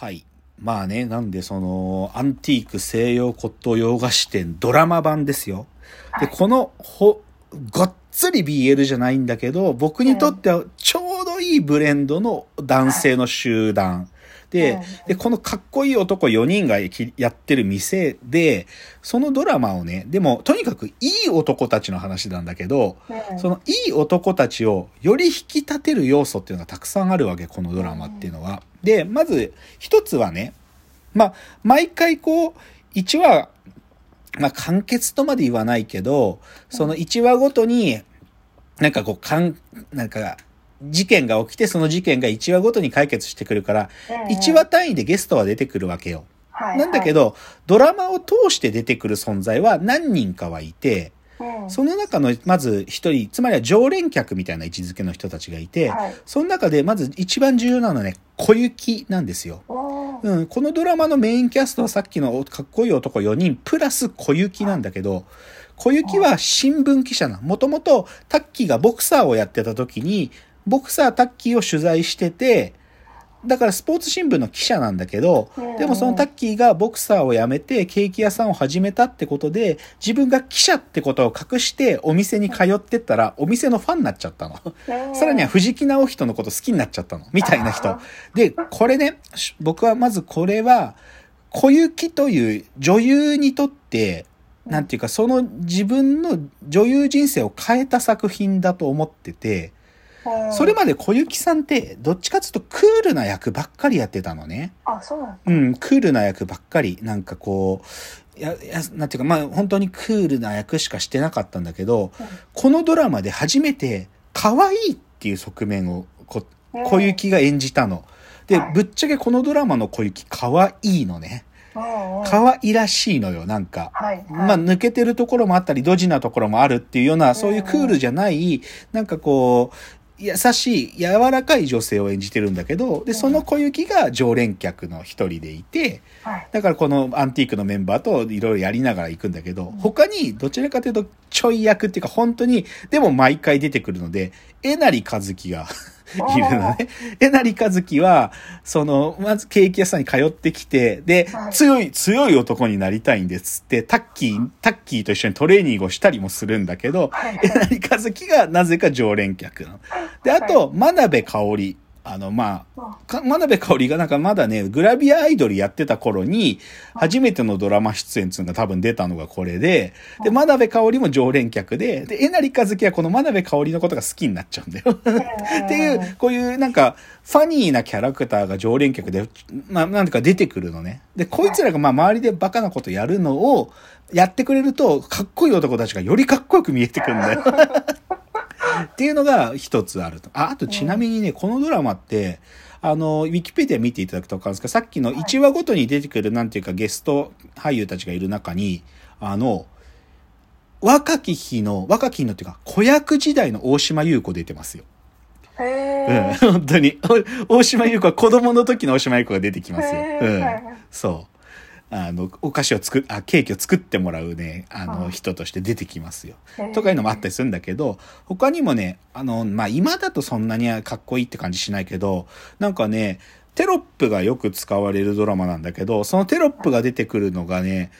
はい。まあね、なんでその、アンティーク西洋骨董洋菓子店ドラマ版ですよ。で、はいこの、ほ、ごっつり BL じゃないんだけど、僕にとってはちょうどいいブレンドの男性の集団。でうん、で、このかっこいい男4人がきやってる店で、そのドラマをね、でも、とにかくいい男たちの話なんだけど、うんそのいい男たちをより引き立てる要素っていうのがたくさんあるわけ、このドラマっていうのは。で、まず一つはね、まあ、毎回こう、1話、まあ、完結とまで言わないけど、その1話ごとに、なんかこう、かん、なんか、事件が起きて、その事件が1話ごとに解決してくるから、うん1話単位でゲストは出てくるわけよ。はいなんだけど、ドラマを通して出てくる存在は何人かはいて、うんその中のまず一人、つまりは常連客みたいな位置づけの人たちがいて、はいその中でまず一番重要なのはね、小雪なんですよ。うん、このドラマのメインキャストはさっきのかっこいい男4人、プラス小雪なんだけど、小雪は新聞記者なの。もともとタッキーがボクサーをやってた時に、ボクサータッキーを取材してて、だからスポーツ新聞の記者なんだけどうん、でもそのタッキーがボクサーを辞めてケーキ屋さんを始めたってことで、自分が記者ってことを隠してお店に通ってったら、お店のファンになっちゃったの。うんさらには藤木直人のこと好きになっちゃったの。みたいな人あ。で、これね、し僕はまずこれは、小雪という女優にとって、なんていうか、その自分の女優人生を変えた作品だと思ってて、うんそれまで小雪さんって、どっちかっていうとクールな役ばっかりやってたのね。あそうなんだうん、クールな役ばっかり。なんかこう、や、や、なんていうか、まあ本当にクールな役しかしてなかったんだけど、うんこのドラマで初めて可愛いっていう側面をこ小雪が演じたの。ではい、ぶっちゃけこのドラマの小雪可愛いのね。可愛らしいのよ、なんか。はいまあ、抜けてるところもあったり、ドジなところもあるっていうような、そういうクールじゃない、なんかこう、優しい、柔らかい女性を演じてるんだけど、で、その小雪が常連客の一人でいて、はい。だからこのアンティークのメンバーといろいろやりながら行くんだけど、他にどちらかというとちょい役っていうか本当に、でも毎回出てくるので、えなりかずきがいるのね。えなりかずきは、その、まずケーキ屋さんに通ってきて、では、い強い、強い男になりたいんですって、タッキー、タッキーと一緒にトレーニングをしたりもするんだけど、はいえなりかずきがなぜか常連客なの。で、あと、真鍋かおり。あの、まあ、か真鍋かおりがなんかまだね、グラビアアイドルやってた頃に、初めてのドラマ出演っていうのが多分出たのがこれで、で、真鍋かおりも常連客で、で、えなりかずきはこの真鍋かおりのことが好きになっちゃうんだよ。っていう、こういうなんか、ファニーなキャラクターが常連客で、まあ、なんていうか出てくるのね。で、こいつらがまあ周りでバカなことやるのを、やってくれると、かっこいい男たちがよりかっこよく見えてくるんだよ。っていうのが一つあると。あ、あとちなみにね、このドラマって、あの、ウィキペディア見ていただくと分かるんですけど、さっきの1話ごとに出てくる、なんていうか、ゲスト俳優たちがいる中に、あの、若き日の、若き日のっていうか、子役時代の大島優子出てますよ。へうん、え本当に。お大島優子は子供の時の大島優子が出てきますよ。うん。そう。あの、お菓子を作っ、あ、ケーキを作ってもらうね、あの、うん人として出てきますよ。とかいうのもあったりするんだけど、他にもね、あの、まあ、今だとそんなにかっこいいって感じしないけど、なんかね、テロップがよく使われるドラマなんだけど、そのテロップが出てくるのがね、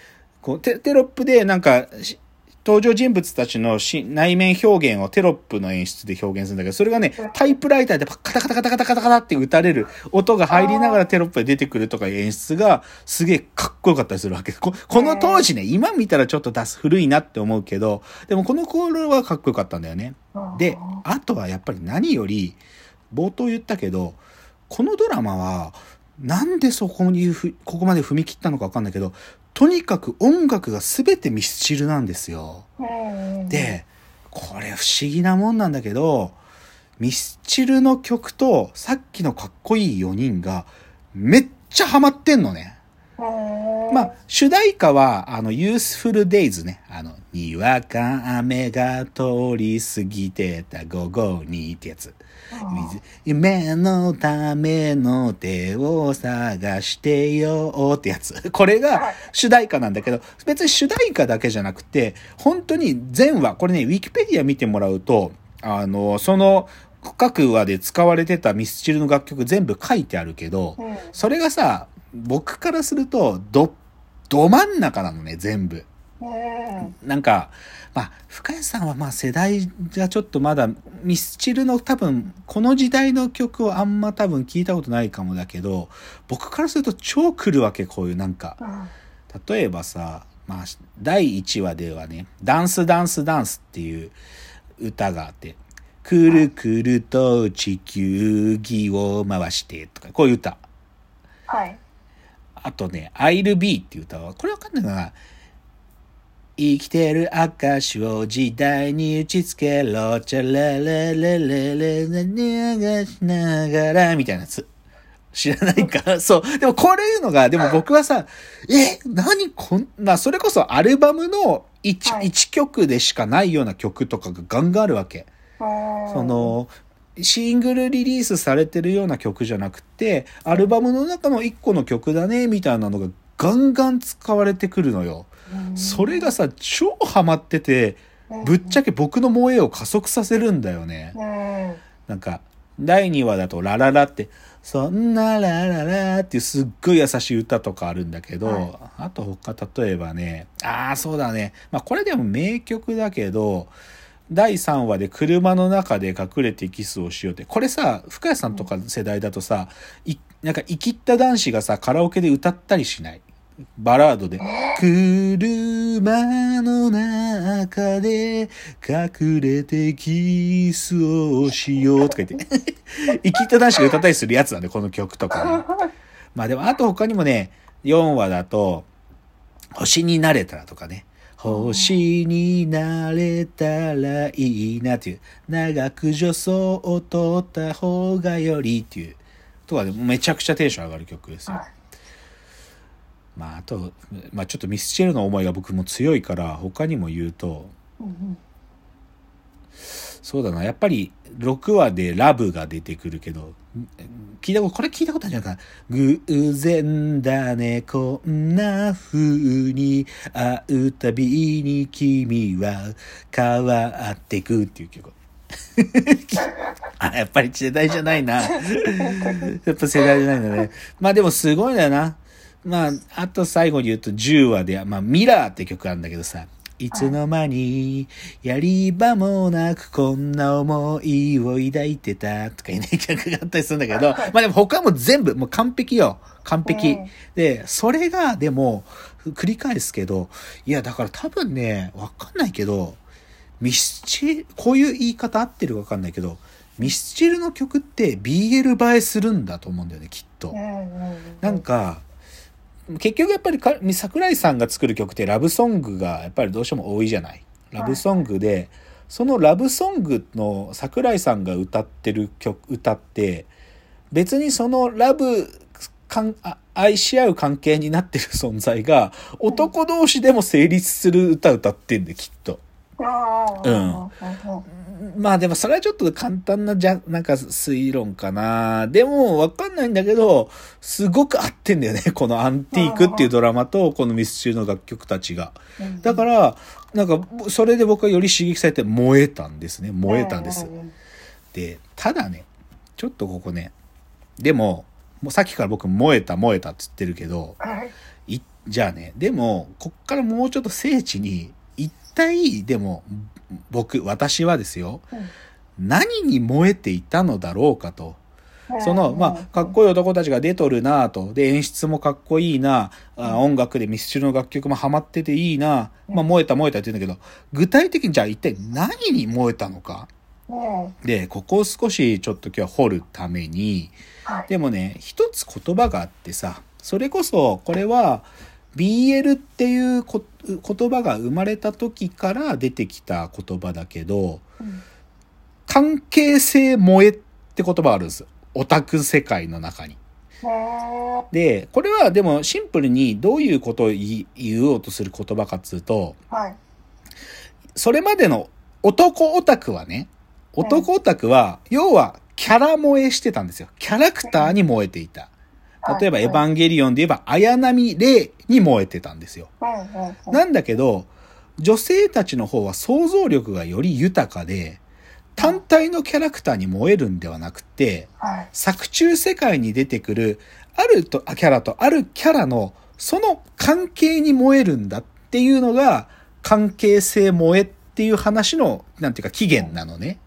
こうテテロップでなんか、し登場人物たちのし内面表現をテロップの演出で表現するんだけど、それがね、タイプライターでカタカタカタカタカタカタって打たれる音が入りながらテロップで出てくるとか演出がすげえかっこよかったりするわけ。ここの当時ね、今見たらちょっと出す古いなって思うけど、でもこの頃はかっこよかったんだよね。で、あとはやっぱり何より、冒頭言ったけど、このドラマは、なんでそこにふ、ここまで踏み切ったのかわかんないけど、とにかく音楽が全てミスチルなんですよ。うんで、これ不思議なもんなんだけど、ミスチルの曲とさっきのかっこいい4人がめっちゃハマってんのね。うんまあ、主題歌は、あの、ユースフルデイズね。あの、にわか雨が通り過ぎてた午後にってやつ。夢のための手を探してよってやつ。これが主題歌なんだけど、別に主題歌だけじゃなくて、本当に全話、これね、ウィキペディア見てもらうと、あの、その、各話で使われてたミスチルの楽曲全部書いてあるけど、うん。それがさ、僕からすると、ど、ど真ん中なのね、全部。なんか、まあ、深谷さんはまあ世代がちょっとまだ、ミスチルの多分、この時代の曲をあんま多分聞いたことないかもだけど、僕からすると超来るわけ、こういうなんか。例えばさ、まあ、第1話ではね、ダンスダンスダンスっていう歌があって、くるくると地球儀を回してとか、こういう歌。はい。あとね、I'll be っていう歌は、これわかんないかな生きてる証を時代に打ち付けろ、チャララララララ流しながら、みたいなやつ。知らないかそう。でもこれいうのが、でも僕はさ、え、何こんな、それこそアルバムの 1,、はい1曲でしかないような曲とかがガンガンあるわけ。そ、の、シングルリリースされてるような曲じゃなくて、アルバムの中の一個の曲だね、みたいなのがガンガン使われてくるのよ。それがさ、超ハマってて、ぶっちゃけ僕の萌えを加速させるんだよね。うん。なんか、第2話だとラララって、そんなラララっていうすっごい優しい歌とかあるんだけど、はいあと他例えばね、ああ、そうだね。まあこれでも名曲だけど、第3話で車の中で隠れてキスをしようって。これさ、深谷さんとかの世代だとさ、いなんか生きった男子がさ、カラオケで歌ったりしない？バラードで。車の中で隠れてキスをしようとか言って。生きった男子が歌ったりするやつなんで、この曲とか、ね。まあでも、あと他にもね、4話だと、星になれたらとかね。星になれたらいいなっていう。長く助走を取った方がよりっていう。とかでもめちゃくちゃテンション上がる曲ですよ。はいまああと、まあちょっとミスチルの思いが僕も強いから他にも言うと、うんそうだな、やっぱり6話でラブが出てくるけど、聞いたこと、これ聞いたことあるんじゃないかな。偶然だね、こんな風に会うたびに君は変わってくっていう曲。あ、やっぱり世代じゃないな。やっぱ世代じゃないんだね。まあでもすごいんだよな。まあ、あと最後に言うと10話で、まあ、ミラーって曲あるんだけどさ、いつの間に、やり場もなくこんな思いを抱いてたとかいうね、曲があったりするんだけど、まあでも他も全部、もう完璧よ。完璧。うんで、それが、でも、繰り返すけど、いや、だから多分ね、わかんないけど、ミスチル、こういう言い方合ってるかわかんないけど、ミスチルの曲って BL 映えするんだと思うんだよね、きっと。うん。なんか、結局やっぱりか桜井さんが作る曲ってラブソングがやっぱりどうしても多いじゃない。ラブソングで、そのラブソングの桜井さんが歌ってる曲、歌って、別にそのラブ、愛し合う関係になってる存在が、男同士でも成立する歌歌ってんで、きっと。うんまあでもそれはちょっと簡単なじゃ、なんか推論かな。でもわかんないんだけど、すごく合ってんだよね。このアンティークっていうドラマと、このミスチルの楽曲たちが。うんだから、なんか、それで僕はより刺激されて燃えたんですね。燃えたんですう。んで、ただね、ちょっとここね、でも、もうさっきから僕燃えた燃えたって言ってるけど、じゃあね、でも、こっからもうちょっと聖地に、一体、でも、僕、私はですよ、何に燃えていたのだろうかと。その、まあ、かっこいい男たちが出とるなぁと。で、演出もかっこいいなあ音楽でミスチルの楽曲もハマってていいなまあ、燃えた燃えたって言うんだけど、具体的にじゃあ一体何に燃えたのか。うん。で、ここを少しちょっと今日は掘るために、はい。でもね、一つ言葉があってさ、それこそ、これは、BL っていうこ言葉が生まれた時から出てきた言葉だけど、うん関係性萌えって言葉があるんです。オタク世界の中に。へで、これはでもシンプルにどういうことを言おうとする言葉かっつうと、ーはい。それまでの男オタクはね、男オタクは、要はキャラ萌えしてたんですよ。キャラクターに燃えていた。例えば、エヴァンゲリオンで言えば、綾波レイに燃えてたんですよ。なんだけど、女性たちの方は想像力がより豊かで、単体のキャラクターに燃えるんではなくて、はい。作中世界に出てくる、あると、あキャラとあるキャラの、その関係に燃えるんだっていうのが、関係性燃えっていう話の、なんていうか起源なのね。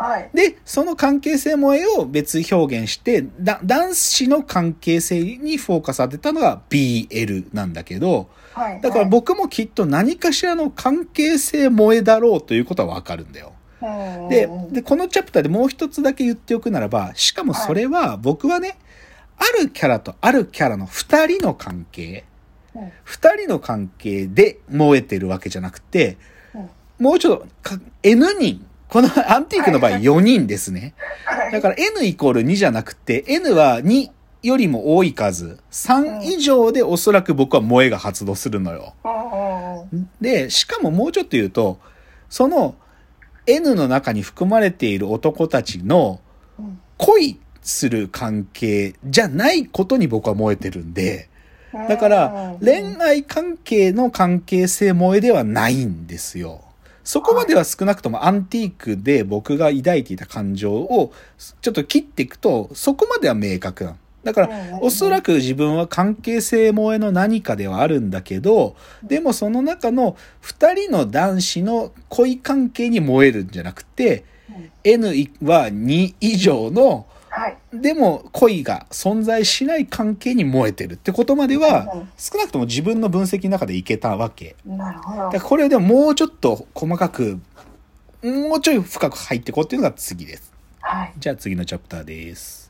はい。で、その関係性萌えを別表現して、だ男子の関係性にフォーカス当てたのが BL なんだけど、はい。だから僕もきっと何かしらの関係性萌えだろうということはわかるんだよ。はい、でうん、で、このチャプターでもう一つだけ言っておくならば、しかもそれは僕はね、あるキャラとあるキャラの二人の関係、うん二人の関係で燃えてるわけじゃなくて、うんもうちょっとか N 人、このアンティークの場合はい4人ですね。はい。だから N イコール2じゃなくて、N は2よりも多い数、3以上でおそらく僕は萌えが発動するのよ。で、しかももうちょっと言うと、その N の中に含まれている男たちのうん恋する関係じゃないことに僕は燃えてるんで、うん。だから恋愛関係の関係性萌えではないんですよ。そこまでは少なくともアンティークで僕が抱いていた感情をちょっと切っていくと、そこまでは明確なの。だから、おそらく自分は関係性萌えの何かではあるんだけど、でもその中の二人の男子の恋関係に燃えるんじゃなくて、うん N は2以上の、はい。でも恋が存在しない関係に燃えてるってことまではうん、少なくとも自分の分析の中でいけたわけ。なるほどだか。らこれでももうちょっと細かく、もうちょい深く入っていこうっていうのが次です。はい。じゃあ次のチャプターです。